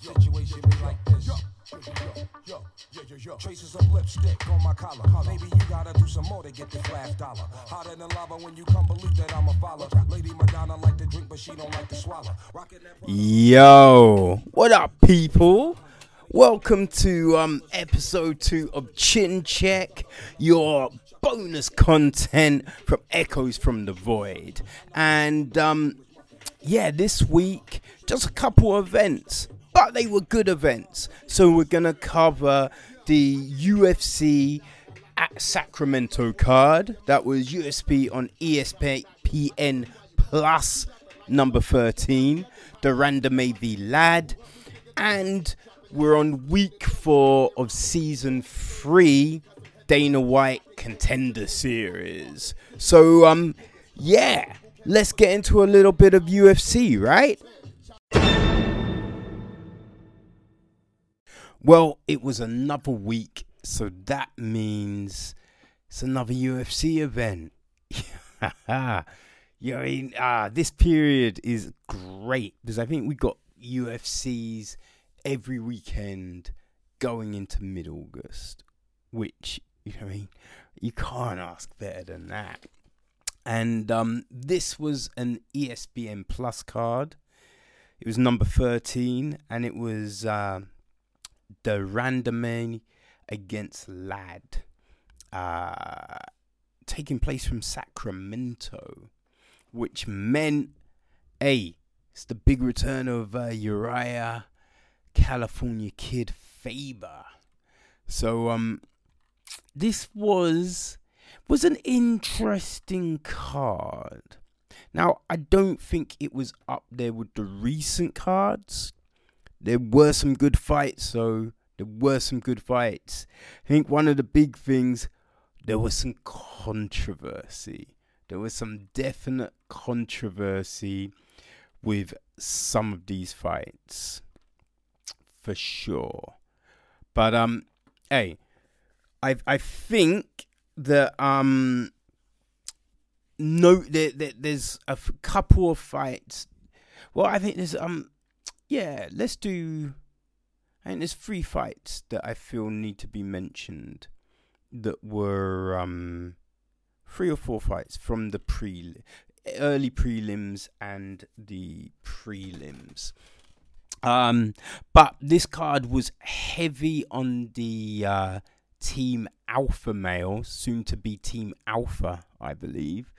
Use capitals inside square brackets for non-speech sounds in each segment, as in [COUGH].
situation be like this. Traces of lipstick on my collar. Maybe you gotta do some more to get this last dollar. Hotter than lava when you come believe that I'm a follower. Lady Madonna like to drink, but she don't like to swallow. Yo, what up, people? Welcome to um episode two of Chin Check, your bonus content from Echoes from the Void. And um yeah, this week just a couple of events, but they were good events. So we're gonna cover the UFC at Sacramento card. That was USP on ESPN Plus number 13, the Randamie v Ladd. And we're on week four of season three, Dana White Contender Series. So, um, yeah, let's get into a little bit of UFC, right? Well, it was another week, so that means it's another UFC event. [LAUGHS] you know, I mean, ah, this period is great because I think we got UFCs every weekend going into mid August, which you know, I mean, you can't ask better than that. And um, this was an ESPN Plus card. It was number thirteen, and it was. Uh, the Randamie against Ladd, uh, taking place from Sacramento, which meant, a, it's the big return of uh, Uriah, California Kid Faber. So, um, this was was an interesting card. Now, I don't think it was up there with the recent cards there were some good fights, so there were some good fights. I think one of the big things, there was some controversy. There was some definite controversy with some of these fights, for sure. But um, hey, I I think that um, no, there, there there's a couple of fights. Well, I think there's um yeah, let's do. I think there's three fights that I feel need to be mentioned that were um three or four fights from the pre early prelims and the prelims. Um, but this card was heavy on the uh, team alpha male, soon to be team alpha, I believe.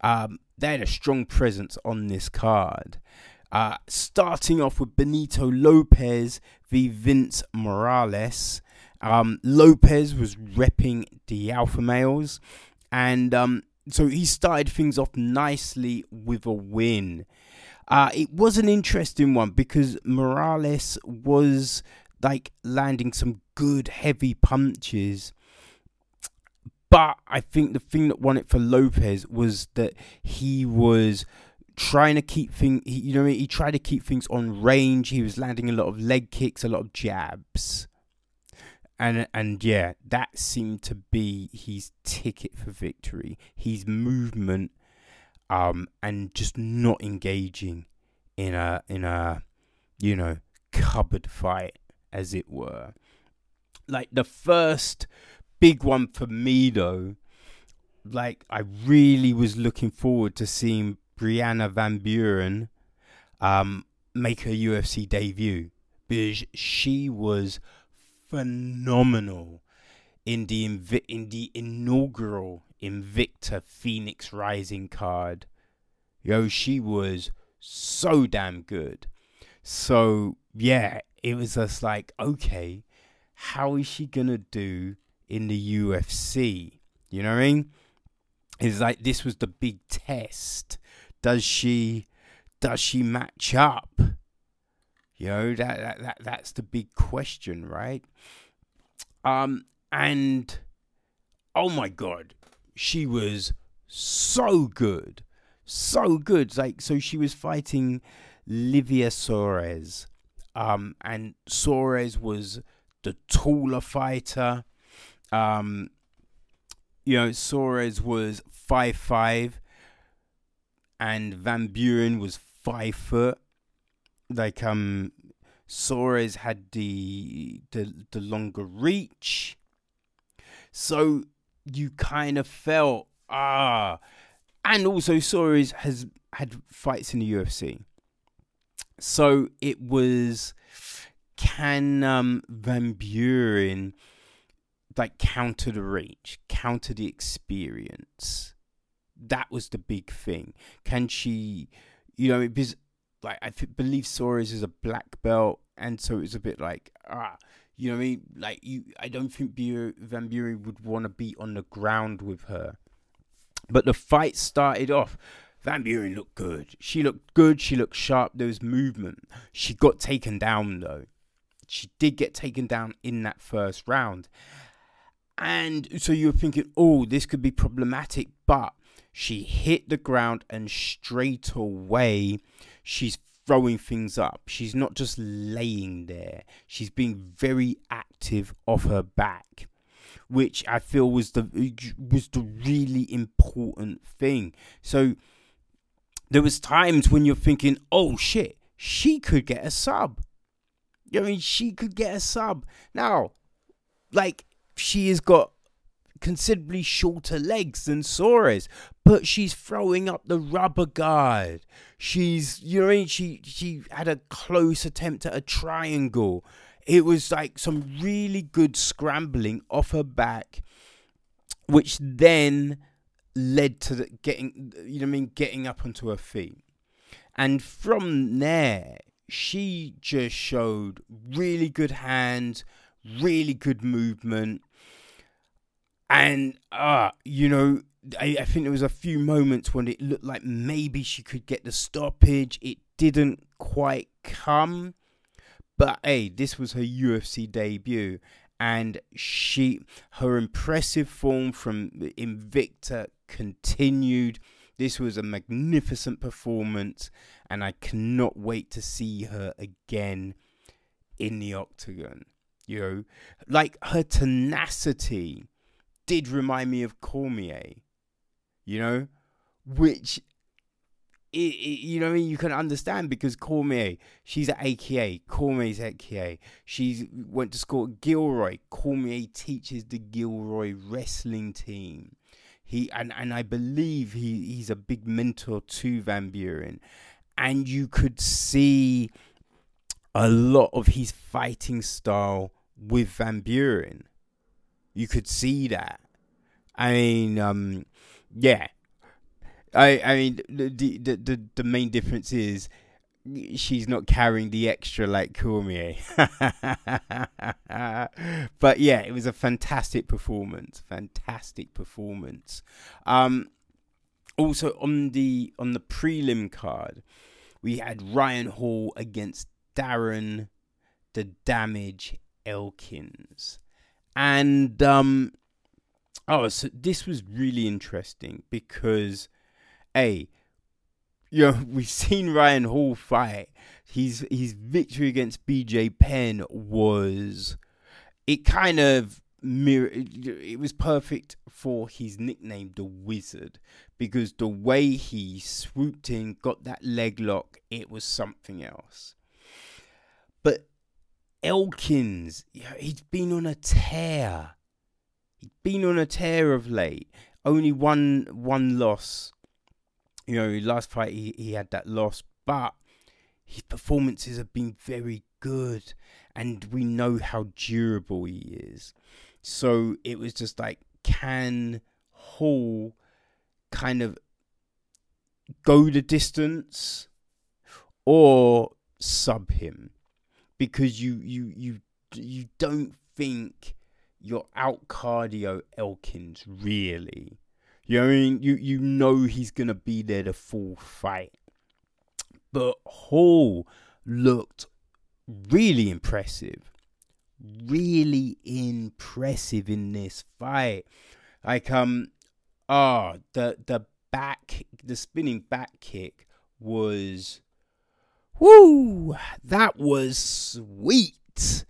Um, they had a strong presence on this card. Uh, starting off with Benito Lopez v Vince Morales. Um, Lopez was repping the alpha males, and um, so he started things off nicely with a win. Uh, it was an interesting one because Morales was like landing some good heavy punches. But I think the thing that won it for Lopez was that he was trying to keep things you know he tried to keep things on range. He was landing a lot of leg kicks a lot of jabs. And and yeah that seemed to be his ticket for victory his movement um and just not engaging in a in a you know cupboard fight as it were. Like the first big one for me though like I really was looking forward to seeing Brianna Van Buren um, make her UFC debut because she was phenomenal in the in the inaugural Invicta Phoenix Rising card. Yo, she was so damn good. So yeah, it was just like, okay, how is she gonna do in the UFC? You know what I mean? It's like this was the big test does she does she match up? You know that, that that that's the big question, right? Um, and oh my god, she was so good, so good. Like so, she was fighting Livia Soares. Um, and Soares was the taller fighter. Um, you know, Soares was five five, and Van Buren was five foot. Like um, Soares had the the the longer reach, so you kind of felt ah, and also Soares has had fights in the UFC, so it was can um, Van Buren like counter the reach, counter the experience. That was the big thing. Can she, you know, because like I th- believe Soares is a black belt, and so it's a bit like ah, you know I mean? Like you, I don't think Van Buren would want to be on the ground with her. But the fight started off. Van Buren looked good. She looked good. She looked sharp. There was movement. She got taken down though. She did get taken down in that first round. And so you're thinking, oh, this could be problematic. But she hit the ground and straight away she's throwing things up. She's not just laying there. She's being very active off her back, which I feel was the was the really important thing. So there was times when you're thinking, "Oh shit, she could get a sub." I mean, she could get a sub. Now, like she has got considerably shorter legs than Soares, but she's throwing up the rubber guard. She's, you know, she she had a close attempt at a triangle. It was like some really good scrambling off her back, which then led to the getting, you know, I mean, getting up onto her feet, and from there she just showed really good hands, really good movement and uh you know I, I think there was a few moments when it looked like maybe she could get the stoppage. It didn't quite come. But hey this was her ufc debut. And she her impressive form from invicta continued. This was a magnificent performance. And i cannot wait to see her again in the octagon you know. Like her tenacity did remind me of Cormier, you know, which it, it, you know, I mean, you can understand because Cormier, she's at AKA, Cormier's at AKA. She went to school at Gilroy. Cormier teaches the Gilroy wrestling team. He and and I believe he he's a big mentor to Van Buren, and you could see a lot of his fighting style with Van Buren. You could see that. I mean, um, yeah. I I mean the, the the the main difference is she's not carrying the extra like Cormier. [LAUGHS] but yeah, it was a fantastic performance. Fantastic performance. Um, also on the on the prelim card, we had Ryan Hall against Darren the Damage Elkins and um, oh, so this was really interesting because, a, you know, [LAUGHS] we've seen Ryan Hall fight. His his victory against BJ Penn was, it kind of mirror. It was perfect for his nickname, the Wizard, because the way he swooped in, got that leg lock, it was something else. But Elkins, he's been on a tear. He's been on a tear of late. Only one one loss. You know, last fight he, he had that loss, but his performances have been very good, and we know how durable he is. So it was just like, can Hall kind of go the distance or sub him? Because you you you you don't think you're out cardio Elkins really. You know I mean? You you know he's gonna be there the full fight. But Hall looked really impressive. Really impressive in this fight. Like um ah oh, the the back the spinning back kick was Woo! That was sweet.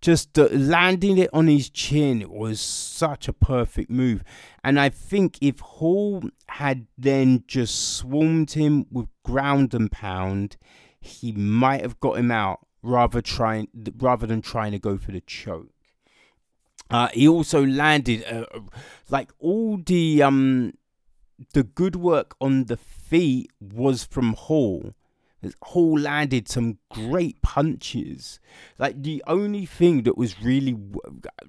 Just uh, landing it on his chin was such a perfect move. And I think if Hall had then just swarmed him with ground and pound, he might have got him out rather trying rather than trying to go for the choke. Uh, he also landed uh, like all the um the good work on the feet was from Hall. Hall landed some great punches. Like the only thing that was really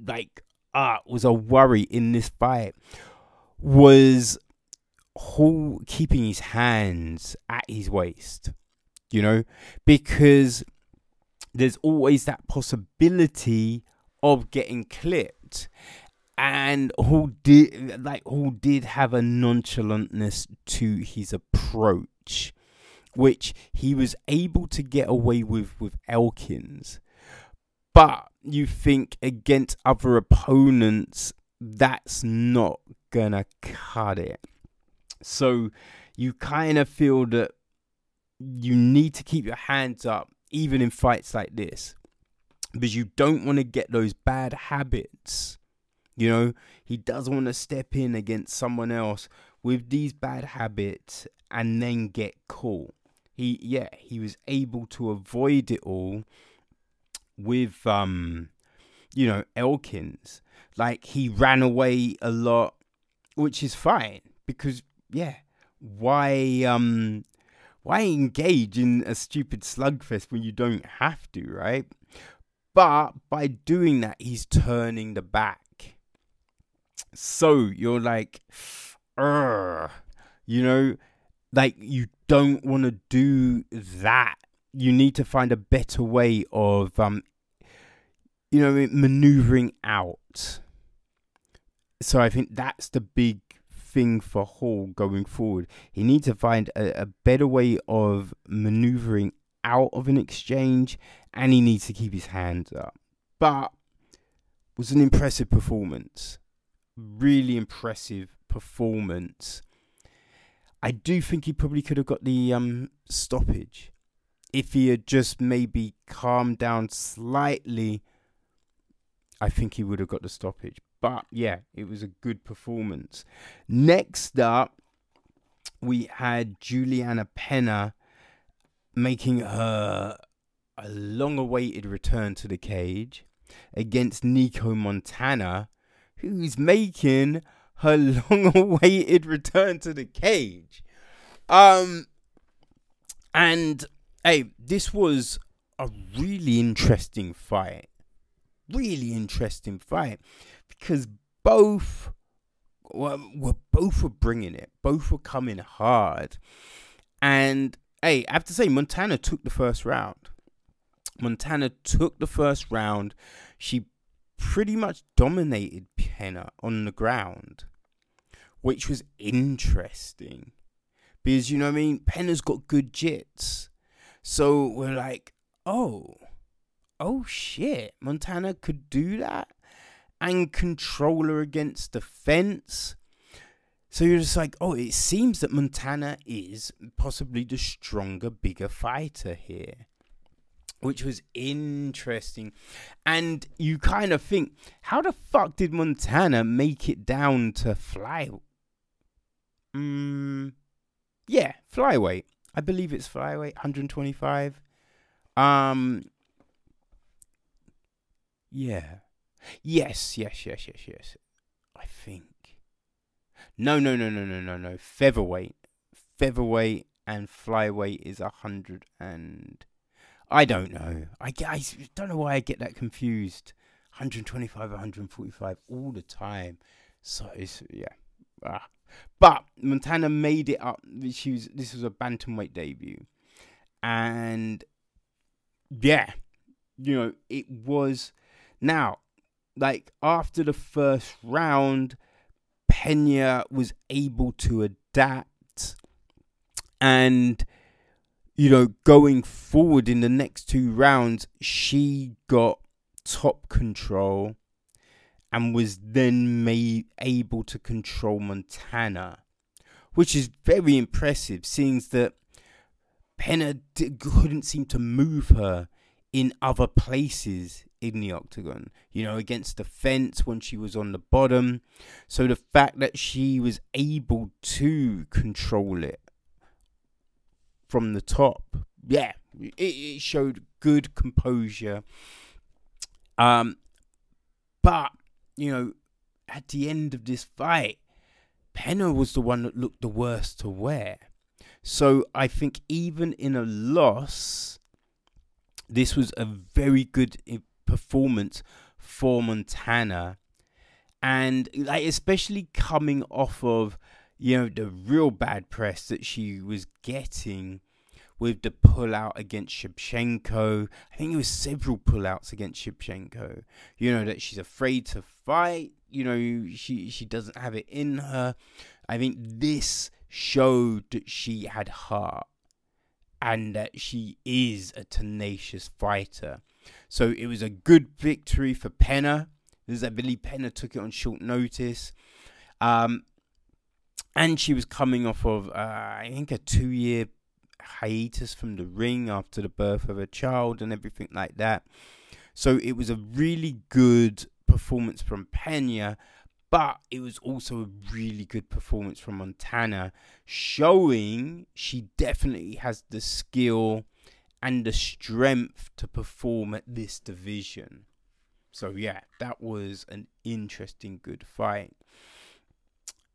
like ah was a worry in this fight was Hall keeping his hands at his waist. You know, because there's always that possibility of getting clipped. And Hall did like Hall did have a nonchalantness to his approach, which he was able to get away with with Elkins. But you think against other opponents, that's not gonna cut it. So you kind of feel that you need to keep your hands up even in fights like this because you don't want to get those bad habits. You know, he doesn't want to step in against someone else with these bad habits and then get caught. He yeah, he was able to avoid it all with um you know, Elkins. Like he ran away a lot, which is fine because yeah, why um why engage in a stupid slugfest when you don't have to, right? But by doing that, he's turning the back. So you're like, you know, like you don't want to do that. You need to find a better way of, um, you know, maneuvering out. So I think that's the big thing for Hall going forward. He needs to find a, a better way of maneuvering out of an exchange and he needs to keep his hands up. But was an impressive performance. Really impressive performance. I do think he probably could have got the um, stoppage if he had just maybe calmed down slightly. I think he would have got the stoppage. But yeah, it was a good performance. Next up, we had Julianna Peña making her a long awaited return to the cage against Nico Montana, who's making her [LAUGHS] long awaited return to the cage. Um and hey, this was a really interesting fight. Really interesting fight because both were, were both were bringing it. Both were coming hard. And hey, I have to say, Montana took the first round. Montana took the first round. She pretty much dominated Peña on the ground, which was interesting because you know what I mean. Peña's got good jits, so we're like, oh, oh shit, Montana could do that and control her against the fence. So you're just like, oh, it seems that Montana is possibly the stronger, bigger fighter here. Which was interesting. And you kind of think, how the fuck did Montana make it down to fly? Mm, yeah, flyweight. I believe it's flyweight, 125. Um, yeah. Yes, yes, yes, yes, yes. I think. No, no, no, no, no, no, no. Featherweight, featherweight, and flyweight is a hundred and. I don't know. I, I don't know why I get that confused. 125, 145 all the time. So it's yeah. Ah. But Montana made it up. She was this was a bantamweight debut, and yeah, you know it was. Now like after the first round, Peña was able to adapt and you know going forward in the next two rounds she got top control and was then made able to control Montana which is very impressive seeing that Peña couldn't seem to move her in other places in the octagon, you know, against the fence when she was on the bottom. So the fact that she was able to control it from the top, yeah, it, it showed good composure. Um, but you know, at the end of this fight, Peña was the one that looked the worst to wear. So I think even in a loss, this was a very good performance for Montana. And like especially coming off of, you know, the real bad press that she was getting with the pullout against Shevchenko. I think it was several pullouts against Shevchenko. You know, that she's afraid to fight. You know, she she doesn't have it in her. I think this showed that she had heart and that she is a tenacious fighter. So it was a good victory for Peña. Because I believe Peña took it on short notice. Um, and she was coming off of, uh, I think, a two year hiatus from the ring after the birth of a child and everything like that. So it was a really good performance from Peña, but it was also a really good performance from Montana, showing she definitely has the skill and the strength to perform at this division. So yeah, that was an interesting good fight.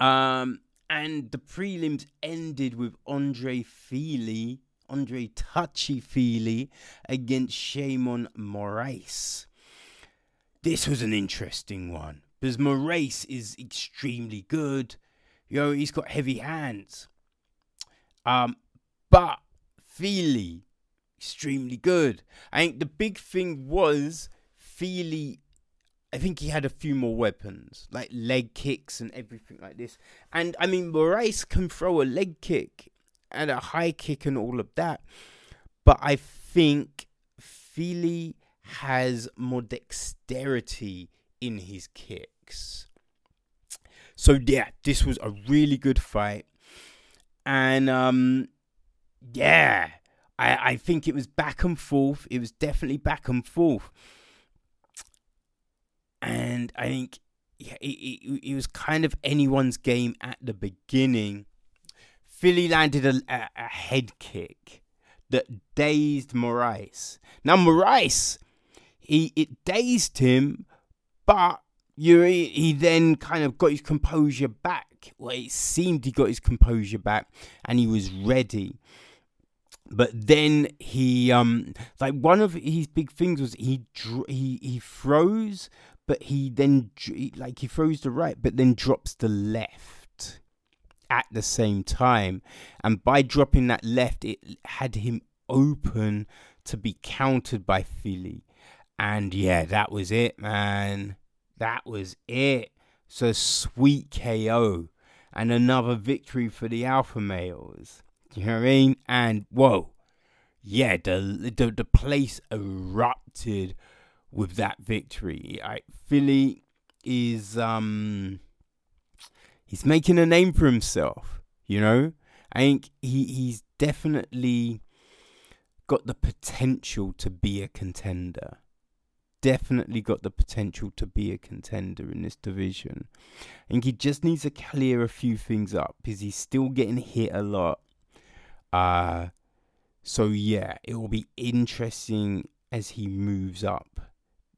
Um and the prelims ended with Andre Fili, Andre Touchy Fili against Sheymon Moraes. This was an interesting one because Moraes is extremely good. Know, he's got heavy hands. Um, but Fili, extremely good. I think the big thing was Fili. I think he had a few more weapons, like leg kicks and everything like this. And I mean, Moraes can throw a leg kick and a high kick and all of that. But I think Fili has more dexterity in his kicks. So yeah, this was a really good fight. And um yeah, I I think it was back and forth. It was definitely back and forth. And I think yeah, it, it, it was kind of anyone's game at the beginning. Fili landed a, a, a head kick that dazed Moraes. Now Moraes, he it dazed him, but you he then kind of got his composure back. Well, it seemed he got his composure back, and he was ready. But then he um like one of his big things was he he he froze, but he then like he froze the right, but then drops the left at the same time, and by dropping that left, it had him open to be countered by Fili, And yeah, that was it, man. That was it. So sweet KO and another victory for the alpha males. You know what I mean? And whoa, yeah, the the, the place erupted with that victory. I, Fili is um he's making a name for himself. You know, I think he he's definitely got the potential to be a contender definitely got the potential to be a contender in this division. I think he just needs to clear a few things up because he's still getting hit a lot. Uh so yeah, it will be interesting as he moves up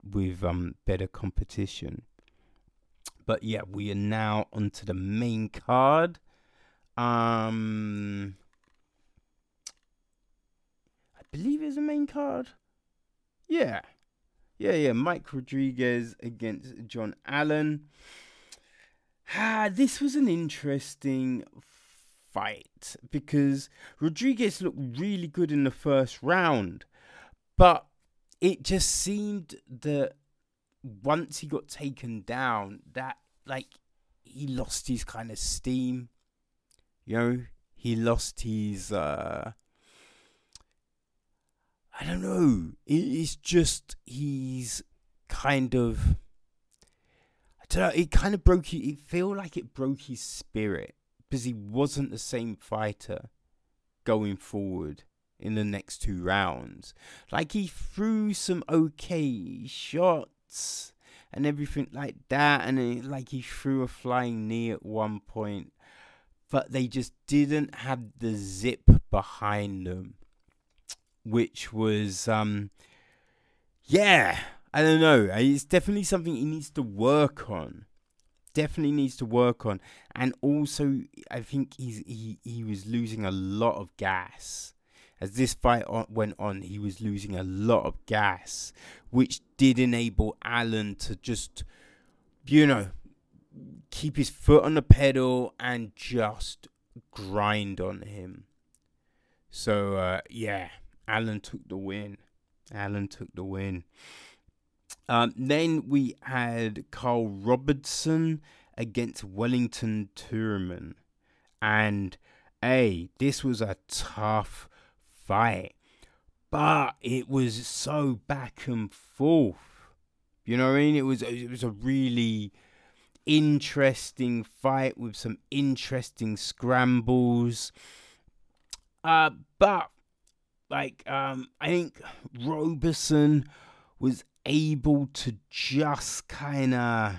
with um better competition. But yeah, we are now onto the main card. Um I believe it's a main card. Yeah. Yeah, yeah, Mike Rodriguez against John Allen. Ah, this was an interesting fight because Rodriguez looked really good in the first round, but it just seemed that once he got taken down, that like he lost his kind of steam. You know, he lost his uh I don't know. It's just he's kind of. I don't know. It kind of broke. It feel like it broke his spirit because he wasn't the same fighter going forward in the next two rounds. Like he threw some okay shots and everything like that, and it, like he threw a flying knee at one point, but they just didn't have the zip behind them, which was um, yeah, I don't know. It's definitely something he needs to work on definitely needs to work on. And also, I think he's he he was losing a lot of gas as this fight on, went on. He was losing a lot of gas, which did enable Allen to just, you know, keep his foot on the pedal and just grind on him. So uh, yeah, Allen took the win. Allen took the win. Um, then we had Karl Roberson against Wellington Turman. And hey, this was a tough fight. But it was so back and forth. You know what I mean? It was it was a really interesting fight with some interesting scrambles. Uh but like um I think Roberson was able to just kind of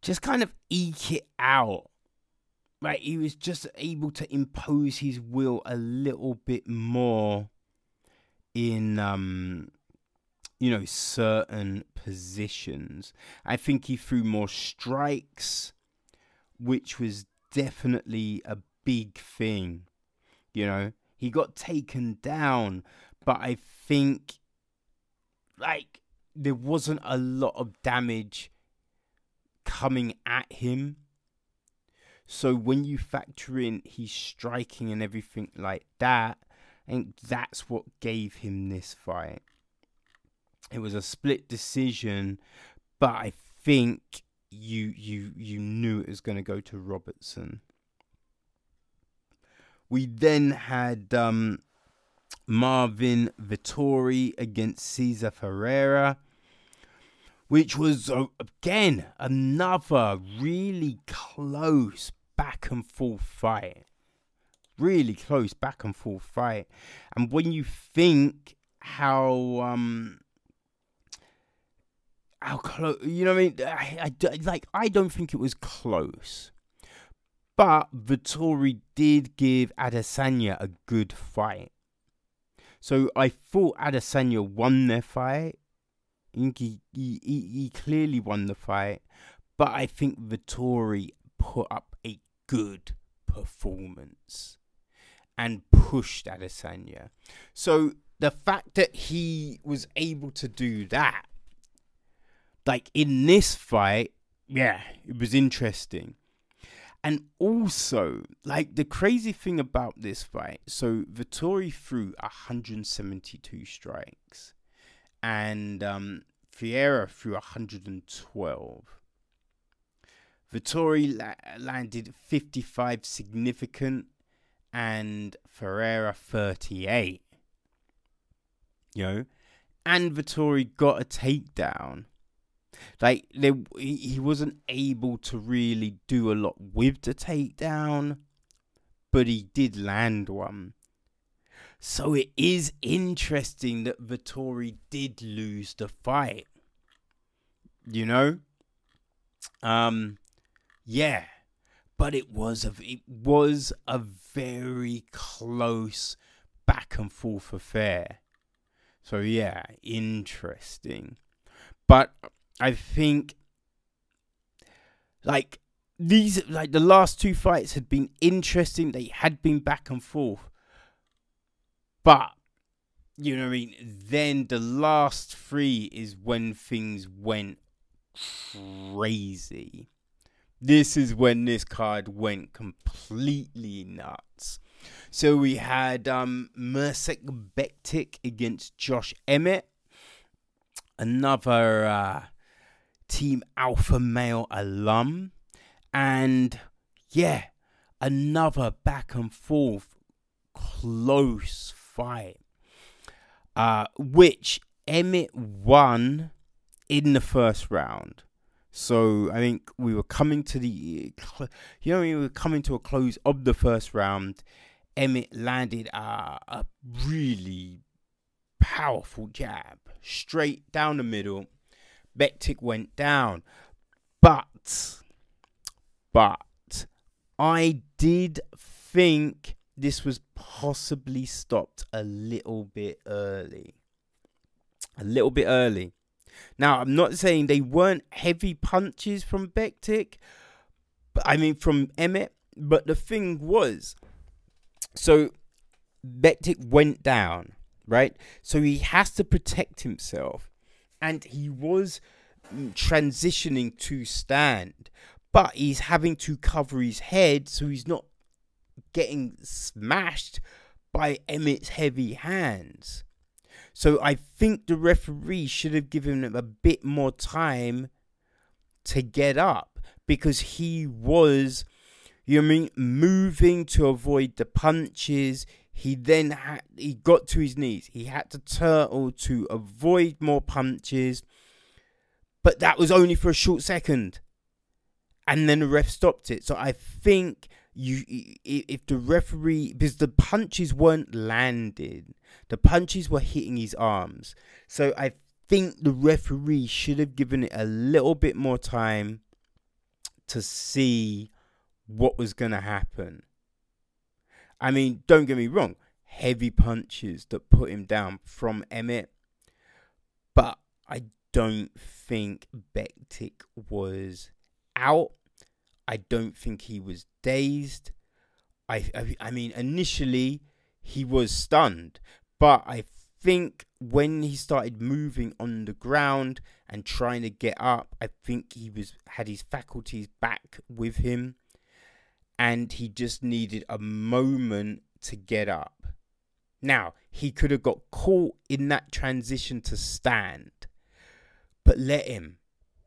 just kind of eke it out right he was just able to impose his will a little bit more in um you know certain positions i think he threw more strikes which was definitely a big thing you know he got taken down but i think like there wasn't a lot of damage coming at him. So when you factor in he's striking and everything like that, I think that's what gave him this fight. It was a split decision, but I think you you you knew it was going to go to Roberson. We then had um, Marvin Vettori against Cesar Ferreira, which was uh, again another really close back and forth fight. Really close back and forth fight. And when you think how um how close you know what I mean I, I, like I don't think it was close. But Vettori did give Adesanya a good fight. So I thought Adesanya won their fight. He, he, he, he clearly won the fight. But I think Vettori put up a good performance and pushed Adesanya. So the fact that he was able to do that, like in this fight, yeah, it was interesting. And also, like the crazy thing about this fight, so Vettori threw 172 strikes, and um, Ferreira threw 112. Vettori la- landed 55 significant, and Ferreira 38. You know, and Vettori got a takedown like they, he wasn't able to really do a lot with the takedown, but he did land one. So it is interesting that Vettori did lose the fight. You know? Um yeah. But it was a it was a very close back and forth affair. So yeah, interesting. But I think like these like the last two fights had been interesting. They had been back and forth. But you know what I mean? Then the last three is when things went crazy. This is when this card went completely nuts. So we had um Mirsad Bektic against Josh Emmett. Another uh Team Alpha Male alum. And yeah, another back and forth close fight. Uh, which Emmett won in the first round. So I think we were coming to the, you know, we were coming to a close of the first round. Emmett landed a, a really powerful jab straight down the middle. Bektic went down. But, but, I did think this was possibly stopped a little bit early. A little bit early. Now, I'm not saying they weren't heavy punches from Bektic, but I mean from Emmett, but the thing was, so Bektic went down, right? So he has to protect himself, and he was mm, transitioning to stand, but he's having to cover his head so he's not getting smashed by Emmett's heavy hands. So I think the referee should have given him a bit more time to get up because he was, you know I mean, moving to avoid the punches. He then had he got to his knees. He had to turtle to avoid more punches. But that was only for a short second. And then the ref stopped it. So I think you if the referee because the punches weren't landed. The punches were hitting his arms. So i think the referee should have given it a little bit more time to see what was going to happen. I mean don't get me wrong heavy punches that put him down from emmett but i don't think bektic was out I don't think he was dazed. I, I, I mean, initially he was stunned, but I think when he started moving on the ground and trying to get up, I think he was had his faculties back with him, and he just needed a moment to get up. Now he could have got caught in that transition to stand, but let him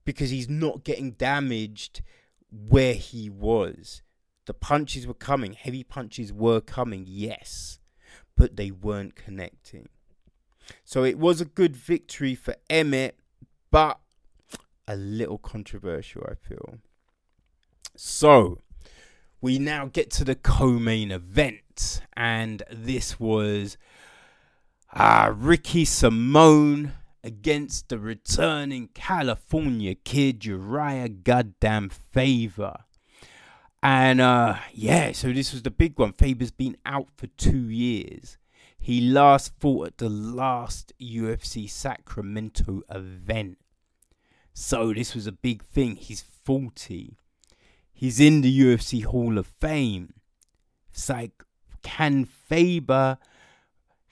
because he's not getting damaged where he was. The punches were coming, heavy punches were coming, yes, but they weren't connecting. So it was a good victory for Emmett, but a little controversial, I feel. So we now get to the co main event, and this was uh, Ricky Simón against the returning California kid Uriah Goddamn Faber. And uh, yeah, so this was the big one. Faber's been out for two years. He last fought at the last UFC Sacramento event. So this was a big thing. He's 40. He's in the UFC Hall of Fame. It's like, can Faber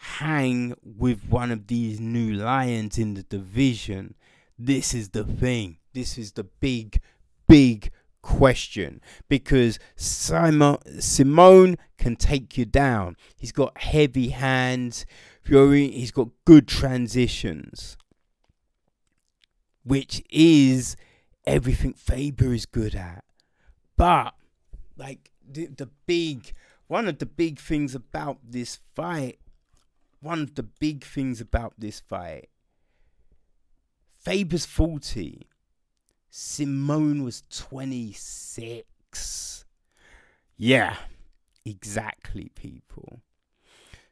hang with one of these new lions in the division? This is the thing. This is the big, big question because Simon, Simón can take you down. He's got heavy hands. He's got good transitions, which is everything Faber is good at. But like the, the big one of the big things about this fight one of the big things about this fight. Faber's 40. Simón was 26. Yeah, exactly, people.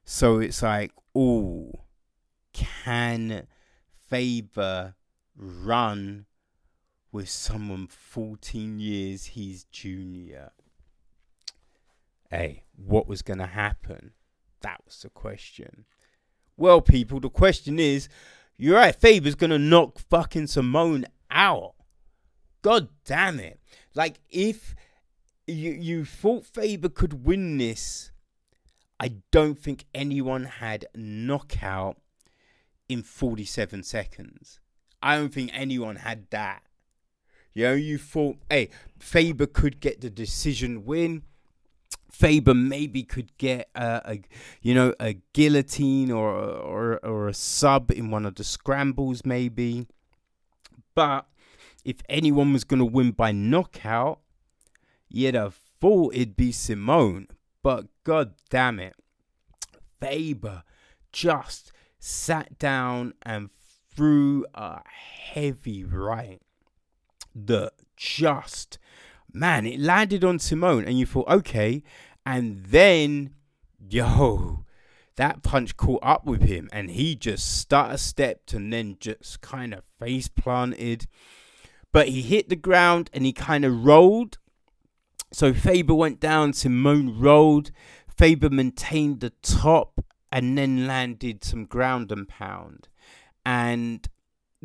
So it's like, oh, can Faber run with someone 14 years his junior? Hey, what was going to happen? That was the question. Well, people, the question is, Uriah Faber's gonna knock fucking Simón out. God damn it! Like if you you thought Faber could win this, I don't think anyone had knockout in 47 seconds. I don't think anyone had that. You know, you thought, hey, Faber could get the decision win. Faber maybe could get a, a, you know a guillotine or or or a sub in one of the scrambles maybe. But if anyone was going to win by knockout you'd have thought it'd be Simón. But god damn it Faber just sat down and threw a heavy right that just man, it landed on Simón, and you thought, okay. And then yo, that punch caught up with him and he just stutter stepped and then just kind of face planted. But he hit the ground and he kind of rolled. So Faber went down, Simón rolled. Faber maintained the top and then landed some ground and pound. And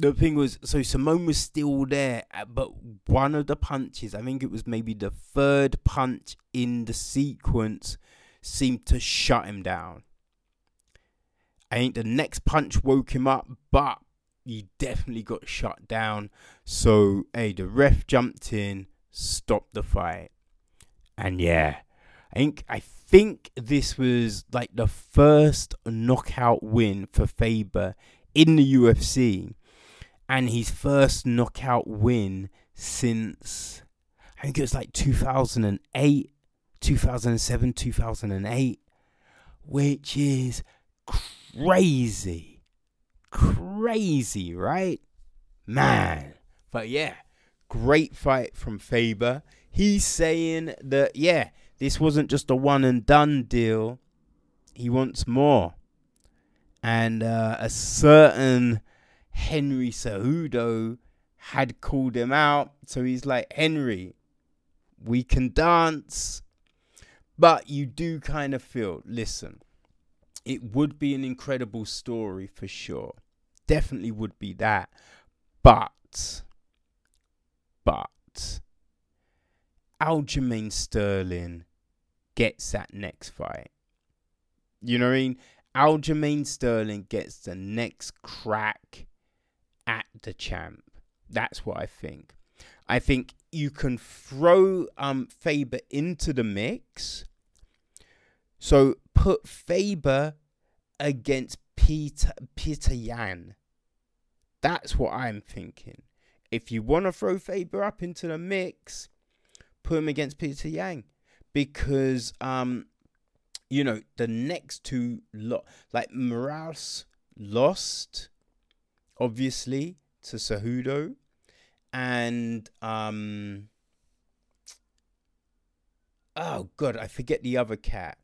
the thing was, so Simón was still there, uh, but one of the punches, I think it was maybe the third punch in the sequence, seemed to shut him down. I think the next punch woke him up, but he definitely got shut down. So, hey, the ref jumped in, stopped the fight. And yeah, I think I think this was like the first knockout win for Faber in the UFC and his first knockout win since I think it was like 2008, 2007, 2008, which is crazy. Crazy, right? Man. But yeah, great fight from Faber. He's saying that, yeah, this wasn't just a one and done deal. He wants more. And uh, a certain Henry Cejudo had called him out. So he's like, Henry, we can dance. But you do kind of feel, listen, it would be an incredible story for sure. Definitely would be that. But, but, Aljamain Sterling gets that next fight. You know what I mean? Aljamain Sterling gets the next crack at the champ. That's what I think. I think you can throw um Faber into the mix. So put Faber against Peter Peter Yan. That's what I'm thinking. If you want to throw Faber up into the mix, put him against Peter Yan because um you know the next two lot like Moraes lost obviously to Cejudo and um oh god I forget the other cat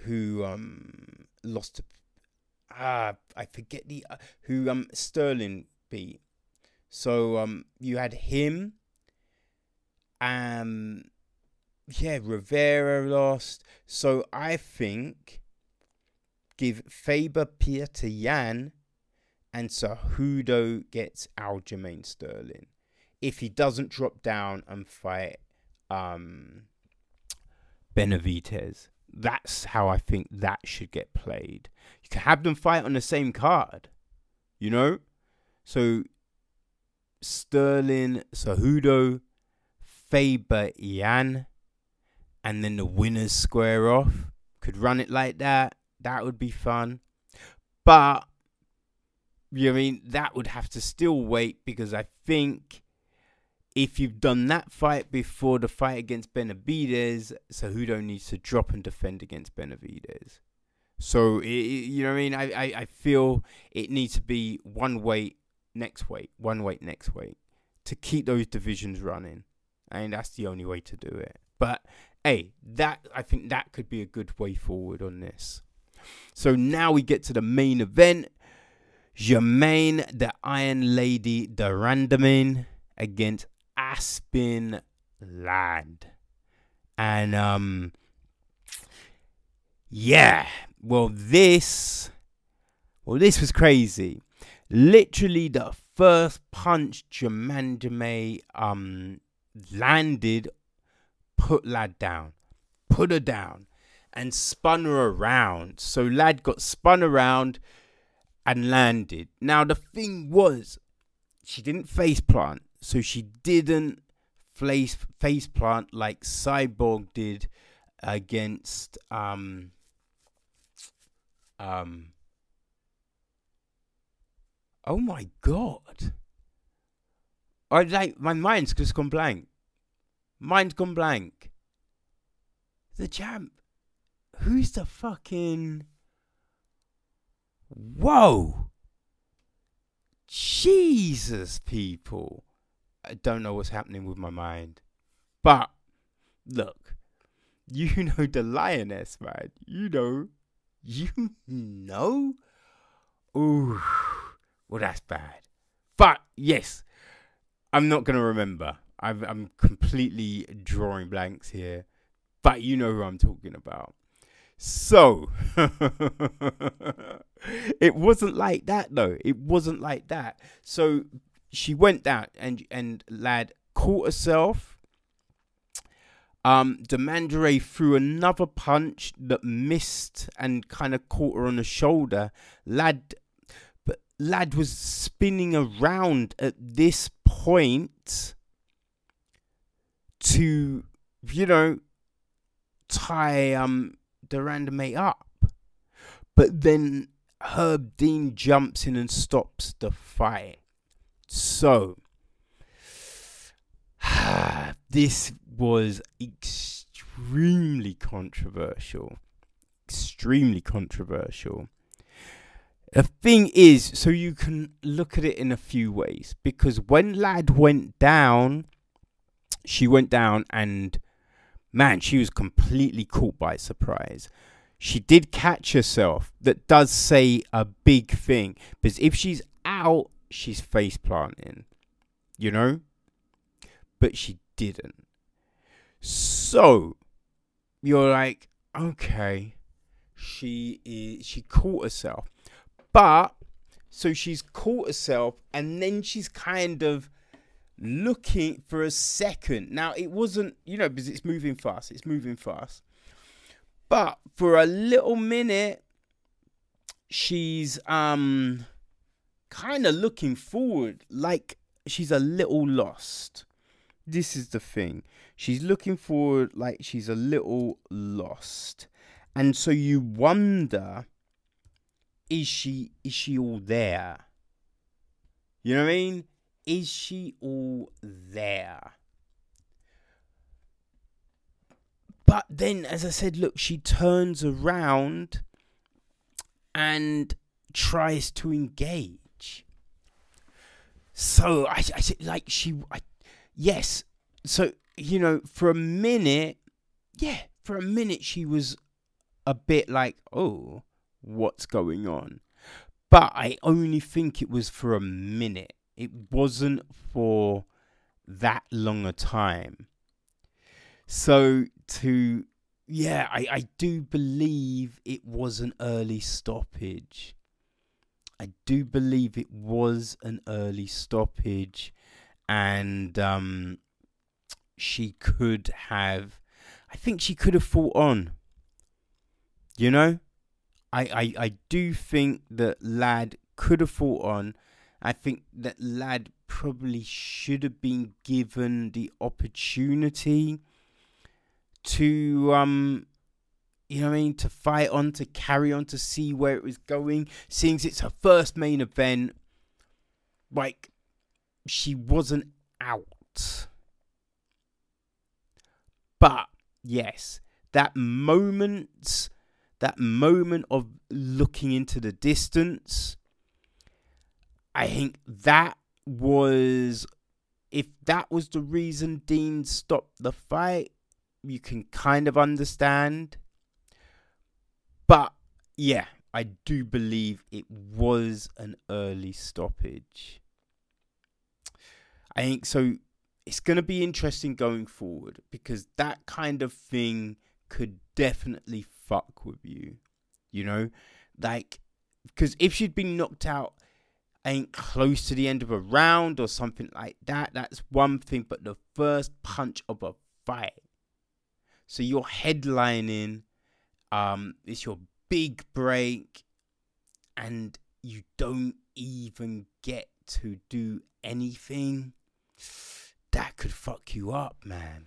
who um lost to ah I forget the uh, who um Sterling beat so um you had him um yeah, Rivera lost. So I think give Faber Peter Yan and Cejudo gets Aljamain Sterling. If he doesn't drop down and fight um, Benavidez, that's how I think that should get played. You can have them fight on the same card, you know? So Sterling, Cejudo, Faber, Yan and then the winners square off. Could run it like that. That would be fun. But you know I mean that would have to still wait because I think if you've done that fight before the fight against Benavidez, Cejudo needs to drop and defend against Benavidez. So it, you know what I mean? I, I, I feel it needs to be one weight, next weight, one weight, next weight to keep those divisions running. and that's the only way to do it. But hey, that I think that could be a good way forward on this. So now we get to the main event. Germaine the Iron Lady de Randamie against Aspen Ladd. And um yeah, well this well this was crazy. Literally the first punch Jamandame um landed put Ladd down, put her down, and spun her around. So Ladd got spun around and landed. Now the thing was, she didn't face plant, so she didn't face face plant like Cyborg did against um um. Oh my god! I like my mind's just gone blank. mind's gone blank. The champ. Who's the fucking. Whoa! Jesus, people. I don't know what's happening with my mind. But, look. you [LAUGHS] know the lioness, man. You know, you know. Ooh, well, that's bad. But yes, I'm not gonna remember. i I'm completely drawing blanks here, but you know who I'm talking about. So [LAUGHS] it wasn't like that though. It wasn't like that. So she went down and and Ladd caught herself. Um, Demandre threw another punch that missed and kind of caught her on the shoulder. Ladd, but Ladd was spinning around at this point to, you know, tie um de Randamie up. But then Herb Dean jumps in and stops the fight. So, [SIGHS] this was extremely controversial. Extremely controversial. The thing is, so you can look at it in a few ways. Because when Ladd went down, she went down and man, she was completely caught by surprise. She did catch herself. That does say a big thing. Because if she's out, she's face planting. You know? But she didn't. So you're like, okay, she is she caught herself. But so she's caught herself and then she's kind of looking for a second. Now it wasn't, you know, because it's moving fast. It's moving fast. But for a little minute, she's um kind of looking forward, like she's a little lost. This is the thing. She's looking forward like she's a little lost. And so you wonder is she is she all there? You know what I mean? Is she all there? But then, as I said, look, she turns around and tries to engage. So I, I like she, I, yes. So you know, for a minute, yeah, for a minute she was a bit like, oh, what's going on? But I only think it was for a minute it wasn't for that long a time. So to yeah, I, I do believe it was an early stoppage. I do believe it was an early stoppage and um she could have I think she could have fought on. You know? I, I, I do think that Ladd could have fought on I think that Ladd probably should have been given the opportunity to um you know what I mean to fight on to carry on to see where it was going. Seeing it's her first main event like she wasn't out. But yes that moment that moment of looking into the distance I think that was if that was the reason Dean stopped the fight, you can kind of understand. But yeah, I do believe it was an early stoppage. I think so. It's going to be interesting going forward because that kind of thing could definitely fuck with you. You know, like, because if she'd been knocked out ain't close to the end of a round or something like that, that's one thing. But the first punch of a fight. So you're headlining, um, it's your big break, and you don't even get to do anything. That could fuck you up, man.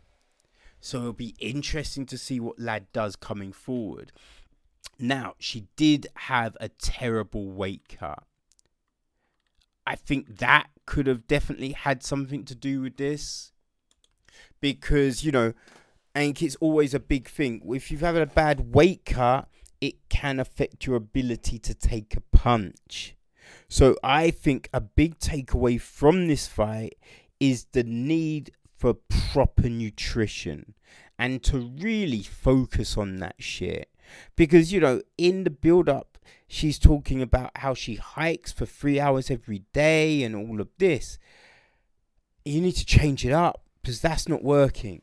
So it'll be interesting to see what Ladd does coming forward. Now, she did have a terrible weight cut. I think that could have definitely had something to do with this because you know, I think it's always a big thing. If you've had a bad weight cut, it can affect your ability to take a punch. So I think a big takeaway from this fight is the need for proper nutrition and to really focus on that shit. Because, you know, in the build up, she's talking about how she hikes for three hours every day and all of this. You need to change it up because that's not working.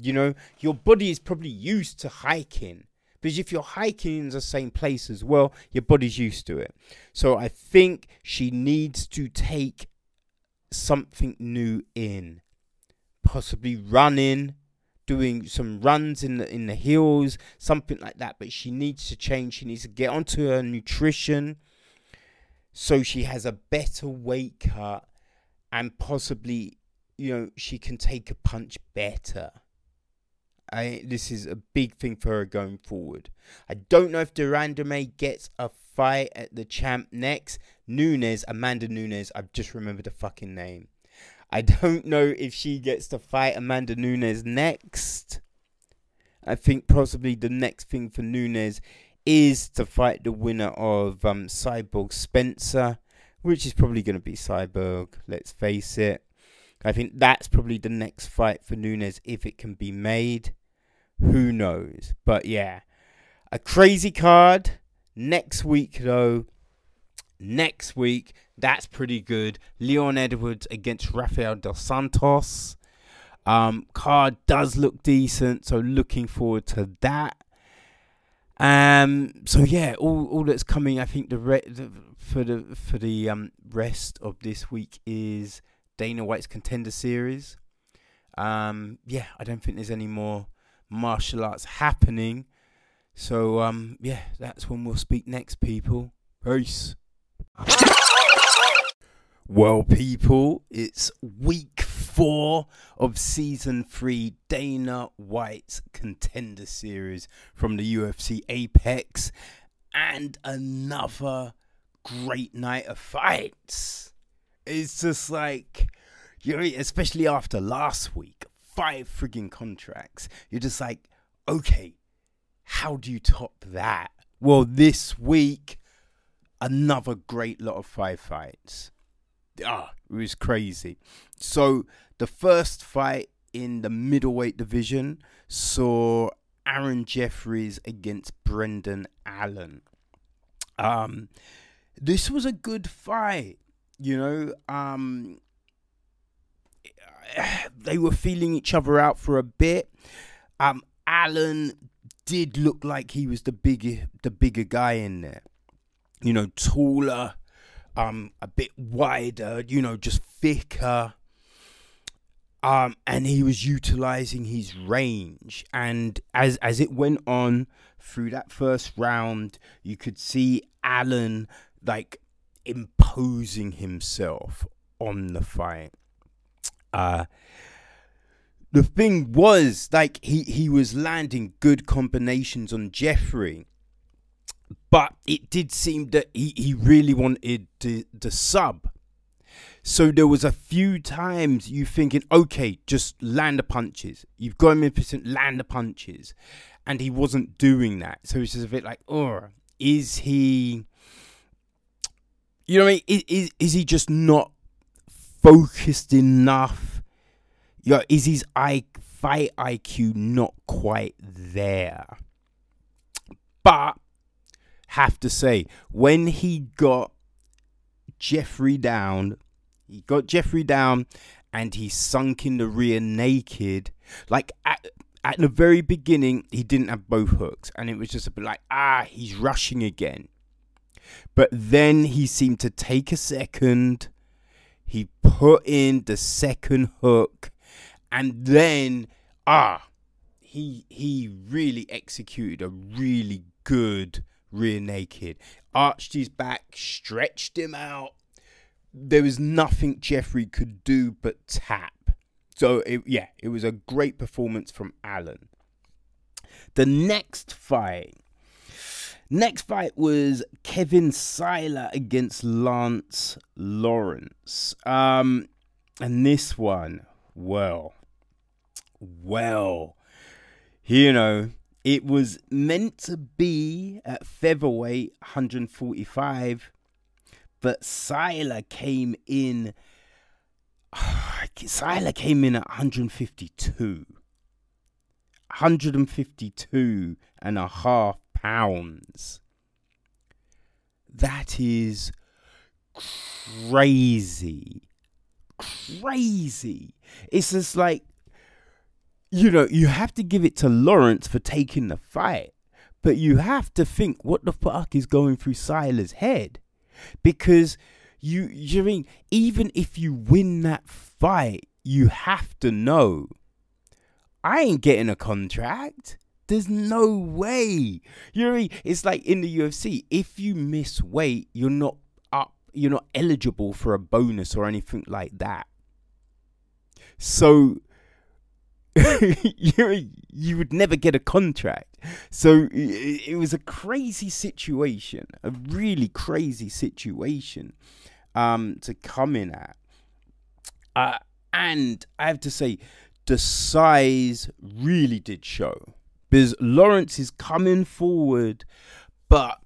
You know, your body is probably used to hiking. Because if you're hiking in the same place as well, your body's used to it. So I think she needs to take something new in. Possibly running, doing some runs in the in the hills, something like that. But she needs to change. She needs to get onto her nutrition so she has a better weight cut and possibly, you know, she can take a punch better. I this is a big thing for her going forward. I don't know if de Randamie gets a fight at the champ next. Nunes, Amanda Nunes, I've just remembered the fucking name. I don't know if she gets to fight Amanda Nunes next. I think possibly the next thing for Nunes is to fight the winner of um, Cyborg Spencer, which is probably going to be Cyborg, let's face it. I think that's probably the next fight for Nunes if it can be made. Who knows? But yeah, a crazy card. Next week, though, next week, that's pretty good. Leon Edwards against Rafael Dos Santos. Um, card does look decent, so looking forward to that. Um, so yeah, all all that's coming. I think the, re- the for the for the um rest of this week is Dana White's contender series. Um, yeah, I don't think there's any more martial arts happening. So um, yeah, that's when we'll speak next, people. Peace. Well, people, it's week four of season three, Dana White's contender series from the UFC Apex, and another great night of fights. It's just like, you know, especially after last week, five frigging contracts. You're just like, okay, how do you top that? Well, this week, another great lot of five fights ah, it was crazy. So the first fight in the middleweight division saw Aaron Jeffery against Brendan Allen. Um, this was a good fight, you know. Um, they were feeling each other out for a bit. Um, Allen did look like he was the bigger, the bigger guy in there. You know, taller, um, a bit wider, you know, just thicker. Um, and he was utilizing his range. And as as it went on through that first round, you could see Allen like imposing himself on the fight. Uh, the thing was like he he was landing good combinations on Jeffery but it did seem that he, he really wanted the, sub. So there was a few times you thinking, okay, just land the punches. You've got him in percent, land the punches. And he wasn't doing that. So it's just a bit like, oh, is he you know I mean? Is, is, is he just not focused enough? You know, is his I, fight IQ not quite there? But have to say, when he got Jeffery down, he got Jeffery down and he sunk in the rear naked. Like at, at the very beginning, he didn't have both hooks, and it was just a bit like, ah, he's rushing again. But then he seemed to take a second. He put in the second hook, and then ah, he he really executed a really good rear naked, arched his back, stretched him out. There was nothing Jeffery could do but tap. So, it, yeah, it was a great performance from Allen. The next fight. Next fight was Kevin Siler against Lance Lawrence. Um, and this one, well, well, you know, it was meant to be at featherweight 145, but Siler came in. [SIGHS] Siler came in at 152. 152 and a half pounds. That is crazy. Crazy. It's just like, you know, you have to give it to Lawrence for taking the fight, but you have to think what the fuck is going through Siler's head. Because you, you mean, even if you win that fight, you have to know I ain't getting a contract. There's no way. You know I mean? It's like in the UFC. If you miss weight, you're not up. You're not eligible for a bonus or anything like that. So [LAUGHS] you you would never get a contract. So it, was a crazy situation, a really crazy situation um, to come in at. Uh, and I have to say, the size really did show because Lawrence is coming forward, but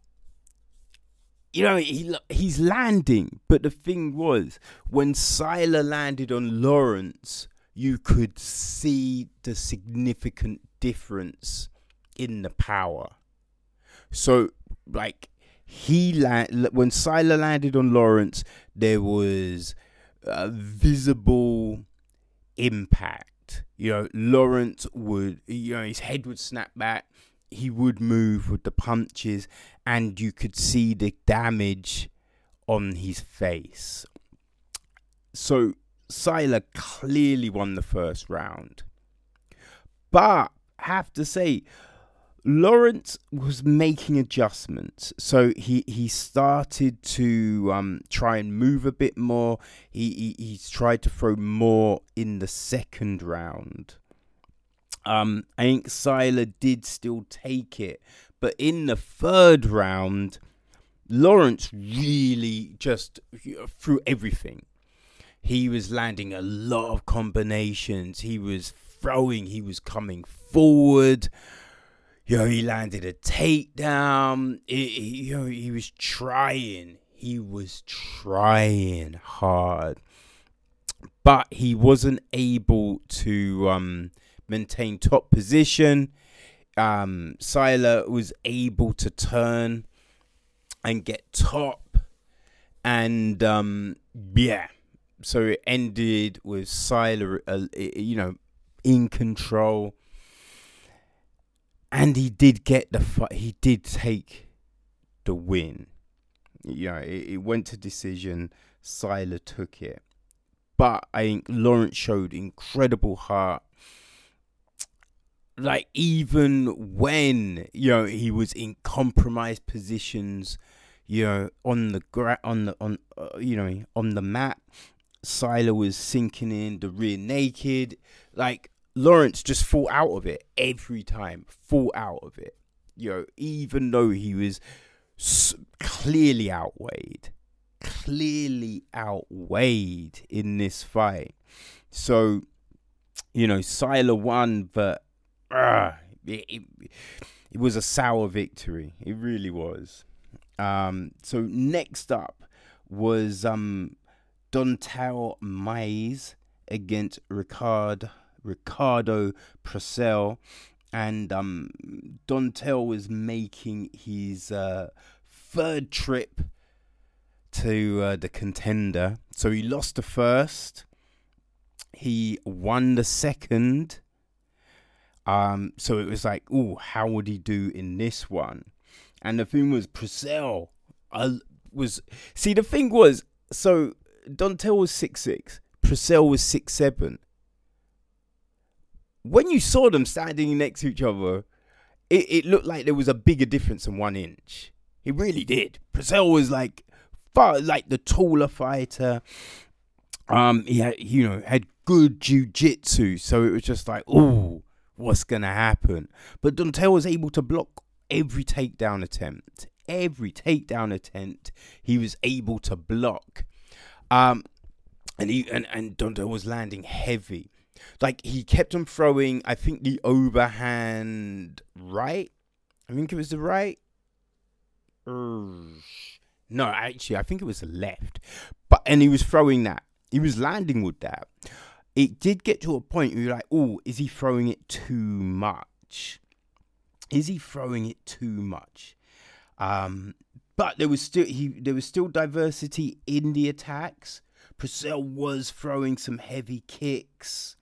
you know he he's landing. But the thing was, when Siler landed on Lawrence, you could see the significant difference in the power. So, like he when Siler landed on Lawrence, there was a visible impact you know, Lawrence would, you know, his head would snap back. He would move with the punches, and you could see the damage on his face. So Siler clearly won the first round. But I have to say, Lawrence was making adjustments, so he he started to um, try and move a bit more. He, he he's tried to throw more in the second round. Um, I think Siler did still take it, but in the third round, Lawrence really just threw everything. He was landing a lot of combinations. He was throwing. He was coming forward you know, he landed a takedown. you know, he was trying. He was trying hard, but he wasn't able to um, maintain top position. Um, Siler was able to turn and get top, and um, yeah, so it ended with Siler, uh, you know, in control and he did get the fight. He did take the win. You know, it, it went to decision. Siler took it, but I think Lawrence showed incredible heart. Like even when you know he was in compromised positions, you know on the gra- on the on uh, you know on the mat, Siler was sinking in the rear naked. Like Lawrence just fought out of it every time, fought out of it. You know, even though he was clearly outweighed, clearly outweighed in this fight. So, you know, Siler won, but uh, it, it, it was a sour victory. It really was. Um, so next up was um, Don'Tale Mayes against Ricard Ricardo Prasel, and um, Don'Tale was making his uh, third trip to uh, the contender. So he lost the first, he won the second. Um, so it was like, oh, how would he do in this one? And the thing was, Prasel uh, was see the thing was so Don'Tale was six six, Prasel was six seven when you saw them standing next to each other, it, it looked like there was a bigger difference than one inch. It really did. Prasel was like far like the taller fighter. Um, he had you know had good jujitsu, so it was just like, oh, what's gonna happen? But Don'Tale was able to block every takedown attempt. Every takedown attempt, he was able to block. Um, and he and and Don'Tale was landing heavy. Like he kept on throwing, I think the overhand right. I think it was the right. No, actually, I think it was the left. But and he was throwing that. He was landing with that. It did get to a point where you're like, oh, is he throwing it too much? Is he throwing it too much? Um, but there was still he there was still diversity in the attacks. Prasel was throwing some heavy kicks.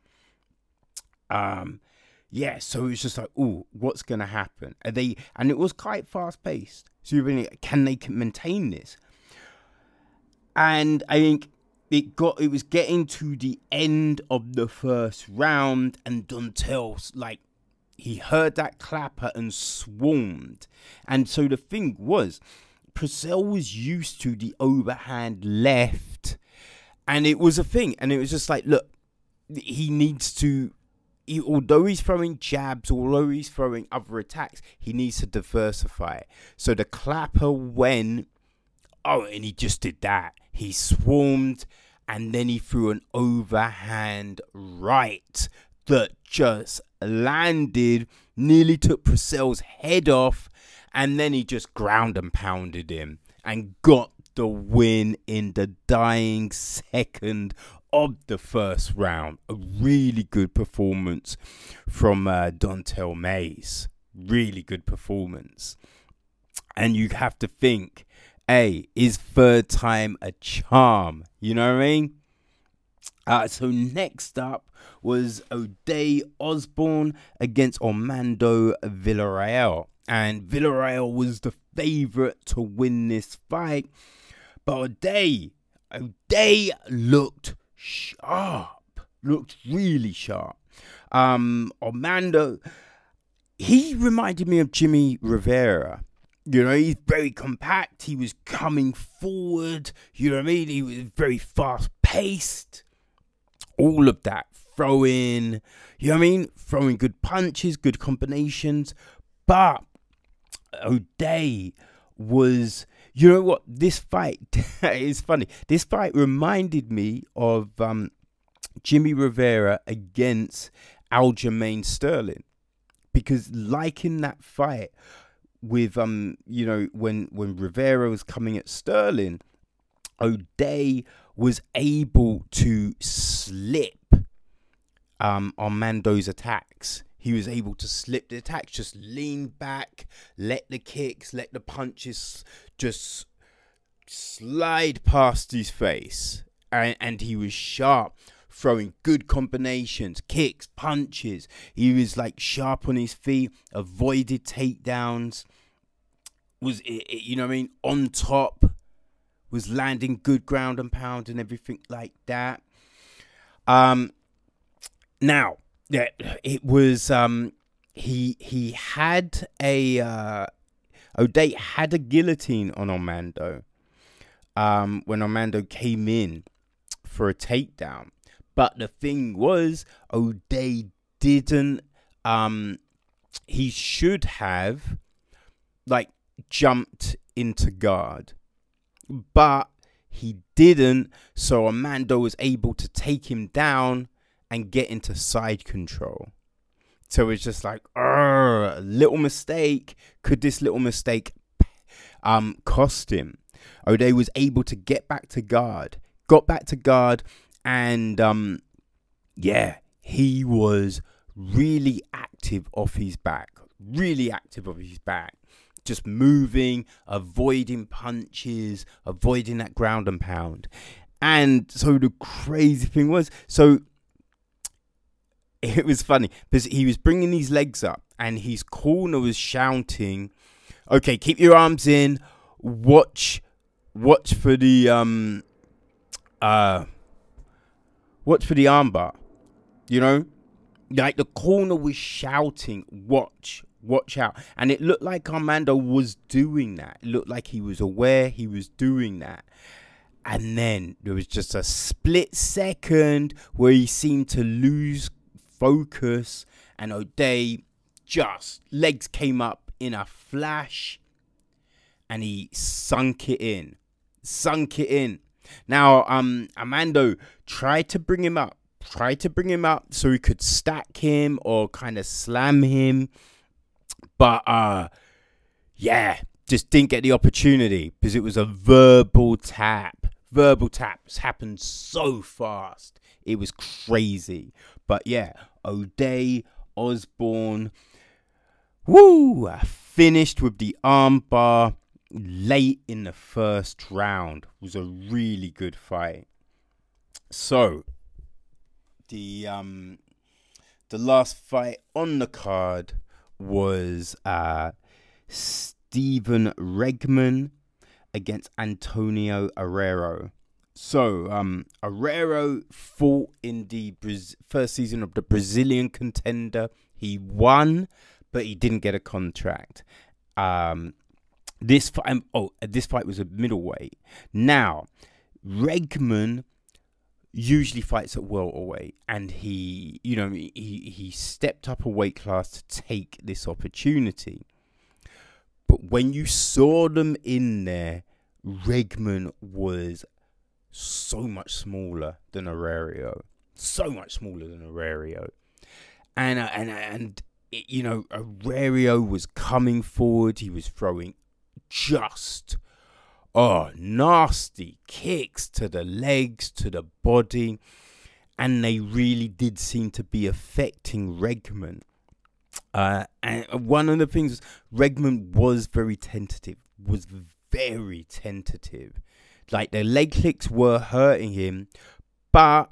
Um, yeah, so it was just like, oh, what's gonna happen? Are they? And it was quite fast paced. So you're really, can they maintain this? And I think it got it was getting to the end of the first round, and Don'Tale like he heard that clapper and swarmed. And so the thing was, Prasel was used to the overhand left, and it was a thing. And it was just like, look, he needs to he, although he's throwing jabs, although he's throwing other attacks, he needs to diversify. So the clapper went, oh, and he just did that. He swarmed, and then he threw an overhand right that just landed, nearly took Prasel's head off, and then he just ground and pounded him and got the win in the dying second of the first round. A really good performance from uh, Don'Tale Mayes. Really good performance. And you have to think, hey, is third time a charm? You know what I mean? Uh, so next up was Ode Osborne against Armando Villarreal. And Villarreal was the favorite to win this fight. But Ode, Ode looked sharp. Looked really sharp. Um, Armando, he reminded me of Jimmie Rivera. You know, he's very compact. He was coming forward. You know what I mean? He was very fast paced. All of that. Throwing, you know what I mean? Throwing good punches, good combinations. But Ode was you know what? This fight [LAUGHS] is funny. This fight reminded me of um, Jimmie Rivera against Aljamain Sterling, because like in that fight with um, you know, when when Rivera was coming at Sterling, Ode was able to slip um Armando's attacks he was able to slip the attacks, just lean back, let the kicks, let the punches just slide past his face. And, and he was sharp, throwing good combinations, kicks, punches. He was like sharp on his feet, avoided takedowns, was, you know what I mean, on top, was landing good ground and pound and everything like that. Um, now, yeah, it was. Um, he he had a uh, had a guillotine on Armando. Um, when Armando came in for a takedown, but the thing was, Ode didn't. Um, he should have like jumped into guard, but he didn't. So Armando was able to take him down and get into side control. So it's just like, a little mistake. Could this little mistake um, cost him? Ode was able to get back to guard, got back to guard, and um, yeah, he was really active off his back, really active off his back, just moving, avoiding punches, avoiding that ground and pound. And so the crazy thing was, so [LAUGHS] it was funny because he was bringing his legs up and his corner was shouting, "Okay, keep your arms in. Watch, watch for the um, uh, watch for the armbar." You know, like the corner was shouting, "Watch, watch out!" And it looked like Armando was doing that. It looked like he was aware he was doing that. And then there was just a split second where he seemed to lose focus, and Ode just legs came up in a flash and he sunk it in. Sunk it in. Now, um, Armando tried to bring him up, tried to bring him up so he could stack him or kind of slam him. But uh yeah, just didn't get the opportunity because it was a verbal tap. Verbal taps happened so fast. It was crazy. But yeah, Ode, Osborne, Woo! Finished with the armbar late in the first round. It was a really good fight. So, the um, the last fight on the card was uh, Stephen Regman against Antonio Arroyo. So, um, fought in the Braz- first season of the Brazilian contender. He won, but he didn't get a contract. Um, this fight, um, oh, this fight was a middleweight. Now, Regman usually fights at welterweight, and he, you know, he he stepped up a weight class to take this opportunity. But when you saw them in there, Regman was so much smaller than Arroyo, so much smaller than Arroyo, and uh, and and you know Arroyo was coming forward. He was throwing just oh nasty kicks to the legs, to the body, and they really did seem to be affecting Regman. Uh, and one of the things Regman was very tentative, was very tentative. Like the leg kicks were hurting him, but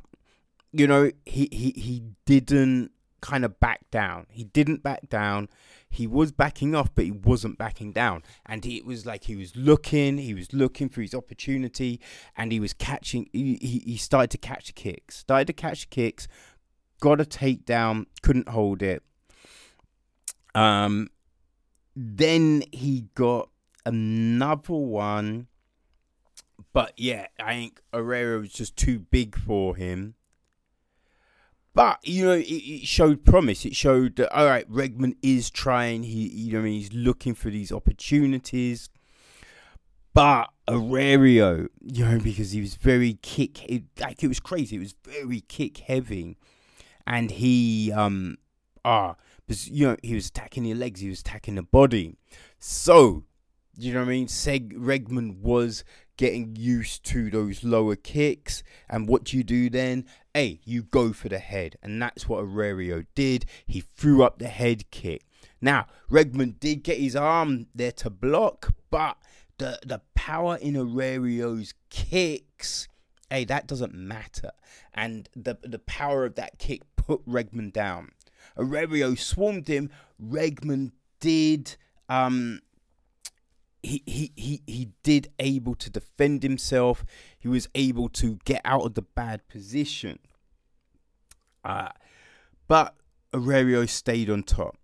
you know he he he didn't kind of back down. He didn't back down. He was backing off, but he wasn't backing down. And it was like he was looking, he was looking for his opportunity, and he was catching. He, he, he started to catch the kicks, started to catch the kicks, got a takedown, couldn't hold it. Um, then he got another one, but yeah, I think Arroyo was just too big for him. But you know, it, it, showed promise. It showed that all right, Regman is trying. He, you know, he's looking for these opportunities. But Arroyo, you know, because he was very kick, it, like it was crazy. It was very kick heavy, and he, um, ah, because you know, he was attacking the legs. He was attacking the body. So, you know what I mean? Seg Regman was getting used to those lower kicks. And what do you do then? Hey, you go for the head. And that's what Arroyo did. He threw up the head kick. Now, Regman did get his arm there to block, but the, the power in Arroyo's kicks, hey, that doesn't matter. And the, the power of that kick put Regman down. Arroyo swarmed him. Regman did um, he, he, he, he did able to defend himself. He was able to get out of the bad position. Uh, but Arroyo stayed on top.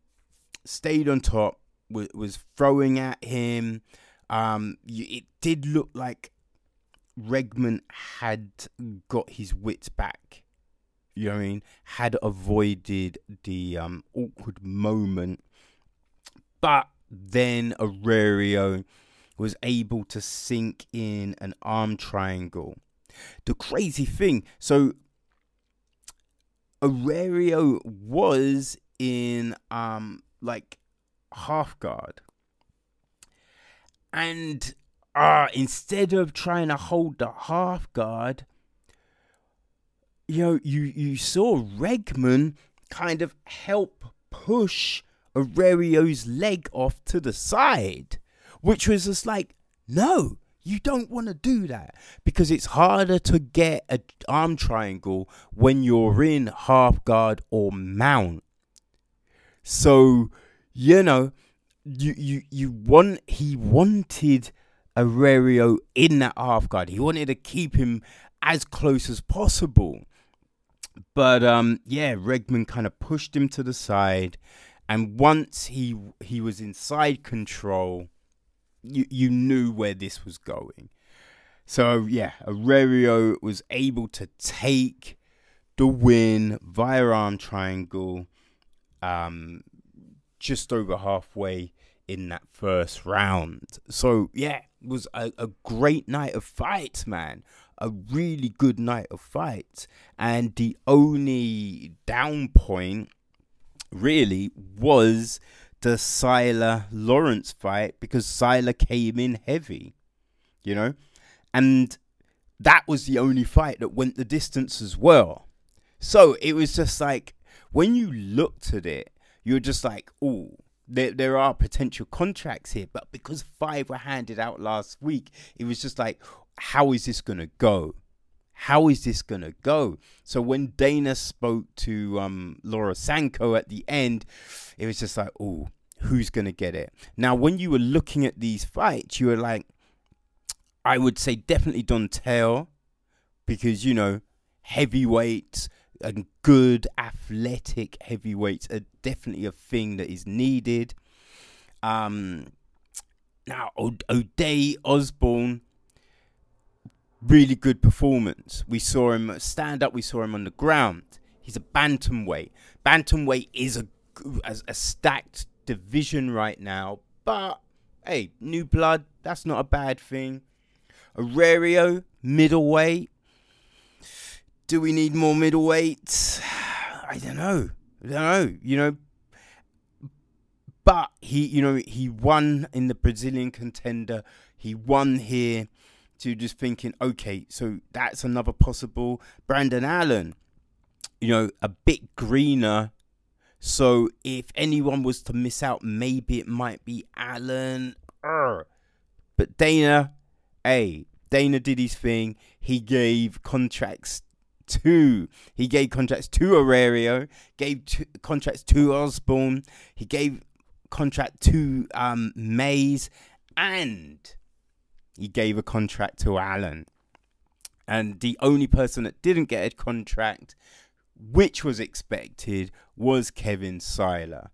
Stayed on top, was, was throwing at him. Um, it did look like Regman had got his wits back. You know what I mean? Had avoided the um, awkward moment. But then Arroyo was able to sink in an arm triangle. The crazy thing, so Arroyo was in um like half guard. And uh instead of trying to hold the half guard, you know, you you saw Regman kind of help push Arroyo's leg off to the side, which was just like, no, you don't want to do that because it's harder to get an arm triangle when you're in half guard or mount. So, you know, you you you want he wanted Arroyo in that half guard. He wanted to keep him as close as possible. But um yeah, Regman kind of pushed him to the side and once he he was inside control, you you knew where this was going. So yeah, Arroyo was able to take the win via arm triangle, um, just over halfway in that first round. So yeah, it was a, a great night of fights, man. A really good night of fights. And the only down point really was the Siler Lawrence fight because Siler came in heavy, you know, and that was the only fight that went the distance as well. So it was just like when you looked at it, you're just like, oh, there there are potential contracts here, but because five were handed out last week, it was just like, how is this gonna go? How is this gonna go? So when Dana spoke to um, Laura Sanko at the end, it was just like, oh, who's gonna get it? Now, when you were looking at these fights, you were like, I would say definitely Don'Tale, because you know heavyweights and good athletic heavyweights are definitely a thing that is needed. Um, now Ode Osbourne, really good performance. We saw him stand up. We saw him on the ground. He's a bantamweight. Bantamweight is a a, a stacked division right now, but hey, new blood. That's not a bad thing. Aurelio, middleweight. Do we need more middleweights? I don't know. I don't know. You know, but he, you know, he won in the Brazilian contender. He won here. To just thinking, okay, so that's another possible. Brendan Allen, you know, a bit greener. So if anyone was to miss out, maybe it might be Allen. But Dana, hey, Dana did his thing. He gave contracts to he gave contracts to Aurelio, gave contracts to Osbourne, he gave contract to um, Mayes, and he gave a contract to Allen. And the only person that didn't get a contract, which was expected, was Kevin Siler.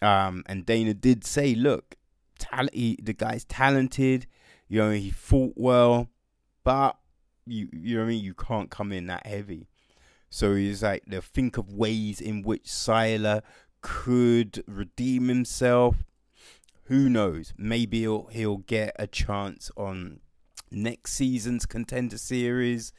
Um, and Dana did say, look, tal- he, the guy's talented, you know, he fought well, but you you know what I mean, you can't come in that heavy. So he's like, they'll think of ways in which Siler could redeem himself. Who knows? Maybe he'll he'll get a chance on next season's contender series.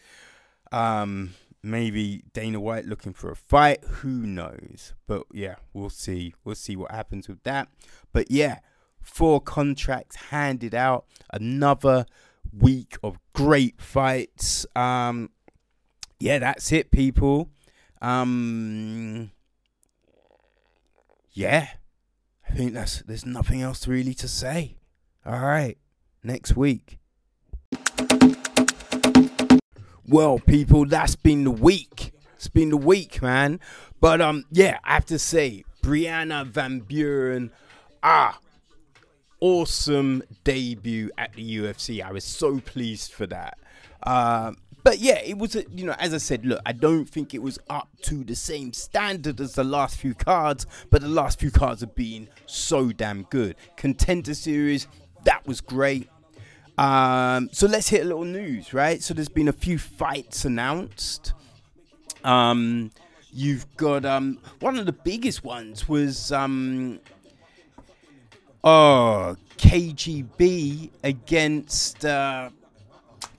Um, maybe Dana White looking for a fight. Who knows? But yeah, we'll see. We'll see what happens with that. But yeah, four contracts handed out. Another week of great fights. Um, yeah, that's it, people. Um, yeah, I think that's there's nothing else really to say. All right, next week. Well, people, that's been the week. It's been the week, man. But um, yeah, I have to say, Brianna Van Buren, ah, awesome debut at the UFC. I was so pleased for that. Uh, but yeah, it was, a, you know, as I said, look, I don't think it was up to the same standard as the last few cards, but the last few cards have been so damn good. Contender series, that was great. Um, so let's hit a little news, right? So there's been a few fights announced. Um, you've got um, one of the biggest ones was um, oh KGB against uh,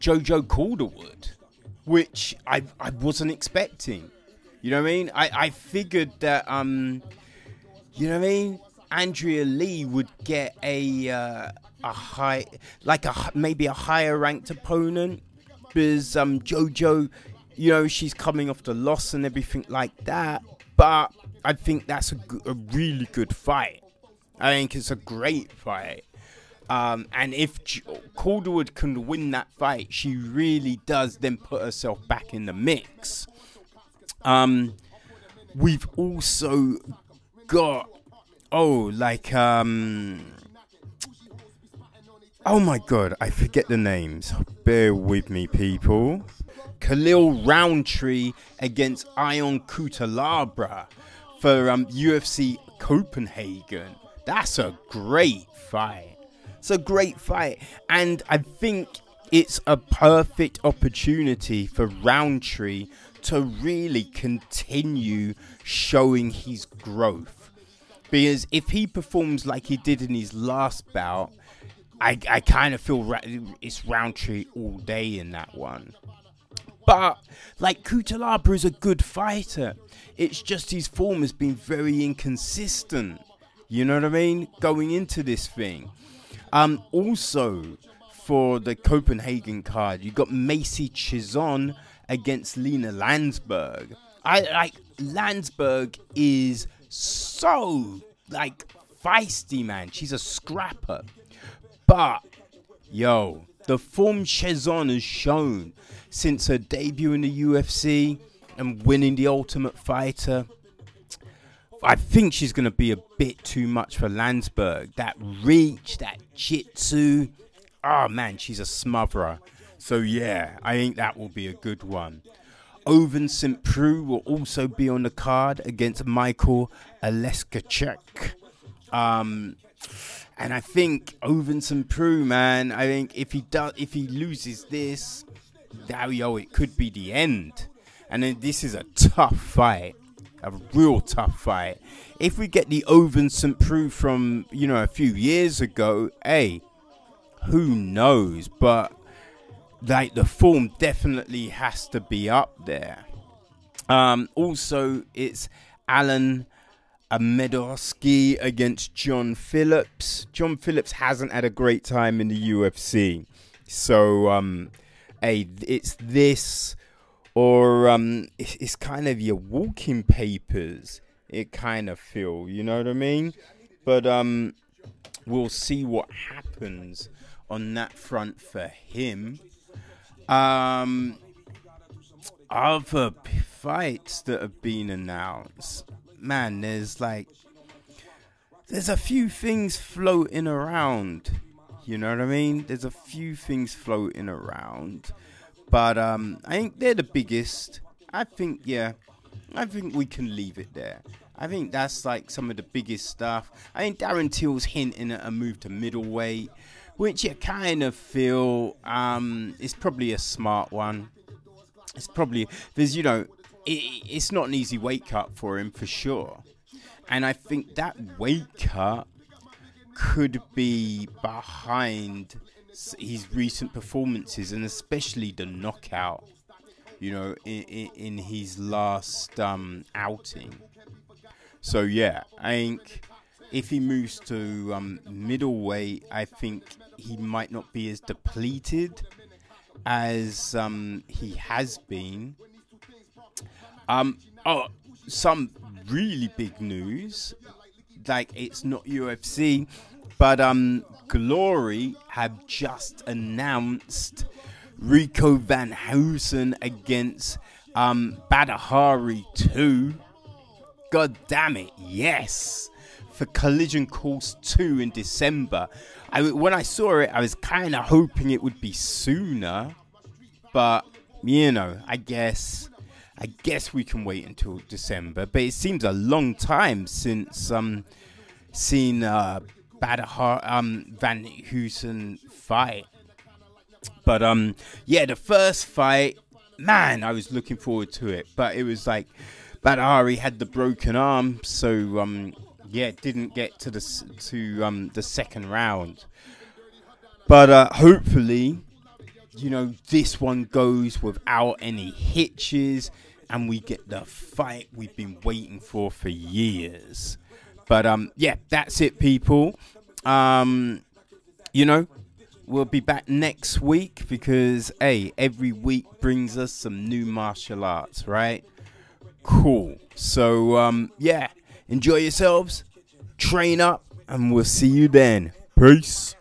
Jojo Calderwood, which I I wasn't expecting. You know what I mean? I, I figured that um, you know what I mean. Andrea Lee would get a uh, a high, like a maybe a higher ranked opponent, because um Jojo, you know, she's coming off the loss and everything like that. But I think that's a, a really good fight. I think it's a great fight. Um, and if Calderwood can win that fight, she really does then put herself back in the mix. Um, we've also got oh, like um, oh my god, I forget the names. Bear with me, people. Khalil Rountree against Ion Cutelaba for um, UFC Copenhagen. That's a great fight. It's a great fight, and I think it's a perfect opportunity for Rountree to really continue showing his growth. Because if he performs like he did in his last bout, I, I kind of feel ra- it's Rountree all day in that one. But like Cutelaba is a good fighter. It's just his form has been very inconsistent. You know what I mean? Going into this thing. Um, also for the Copenhagen card, you got Macy Chiasson against Lina Lansberg. I like Landsberg is so like feisty, man. She's a scrapper. But, yo, the form Chiasson has shown since her debut in the UFC and winning the Ultimate Fighter. I think she's going to be a bit too much for Lansberg. That reach, that jitsu. Oh man, she's a smotherer. So yeah, I think that will be a good one. Ovince St. Preux will also be on the card against Michael Oleksiejczuk. Um, and I think Ovince St. Preux, man, I think if he does, if he loses this, yo, it could be the end. And this is a tough fight, a real tough fight. If we get the Ovince St. Preux from you know a few years ago, hey, who knows? But like the form definitely has to be up there. Um, also, it's Alen Amedovski against John Phillips. John Phillips hasn't had a great time in the UFC, so um, hey, it's this or um, it's, kind of your walking papers. It kind of feel, you know what I mean? But um, we'll see what happens on that front for him. Um, other fights that have been announced, man, there's like there's a few things floating around. You know what I mean? There's a few things floating around, but um, I think they're the biggest. I think yeah, I think we can leave it there. I think that's like some of the biggest stuff. I think Darren Till's hinting at a move to middleweight which you kind of feel um, is probably a smart one. It's probably there's you know it, it's not an easy weight cut for him for sure, and I think that weight cut could be behind his recent performances and especially the knockout. You know, in, in, in his last um, outing. So yeah, I think if he moves to um, middleweight, I think he might not be as depleted as um, he has been. Um, oh, some really big news. Like it's not UFC, but um, Glory have just announced Rico Verhoeven against um, Badr Hari 2. God damn it, yes! For Collision Course 2 in December. I, when I saw it, I was kind of hoping it would be sooner, but you know, I guess, I guess we can wait until December. But it seems a long time since um, seen uh, Badahar, um Verhoeven fight. But um, yeah, the first fight, man, I was looking forward to it. But it was like Badr Hari had the broken arm, so um, yeah, didn't get to the to um the second round. But uh, hopefully, you know, this one goes without any hitches, and we get the fight we've been waiting for for years. But um, yeah, that's it, people. Um, you know, we'll be back next week because hey, every week brings us some new martial arts, right? Cool. So um, yeah. Enjoy yourselves, train up, and we'll see you then. Peace.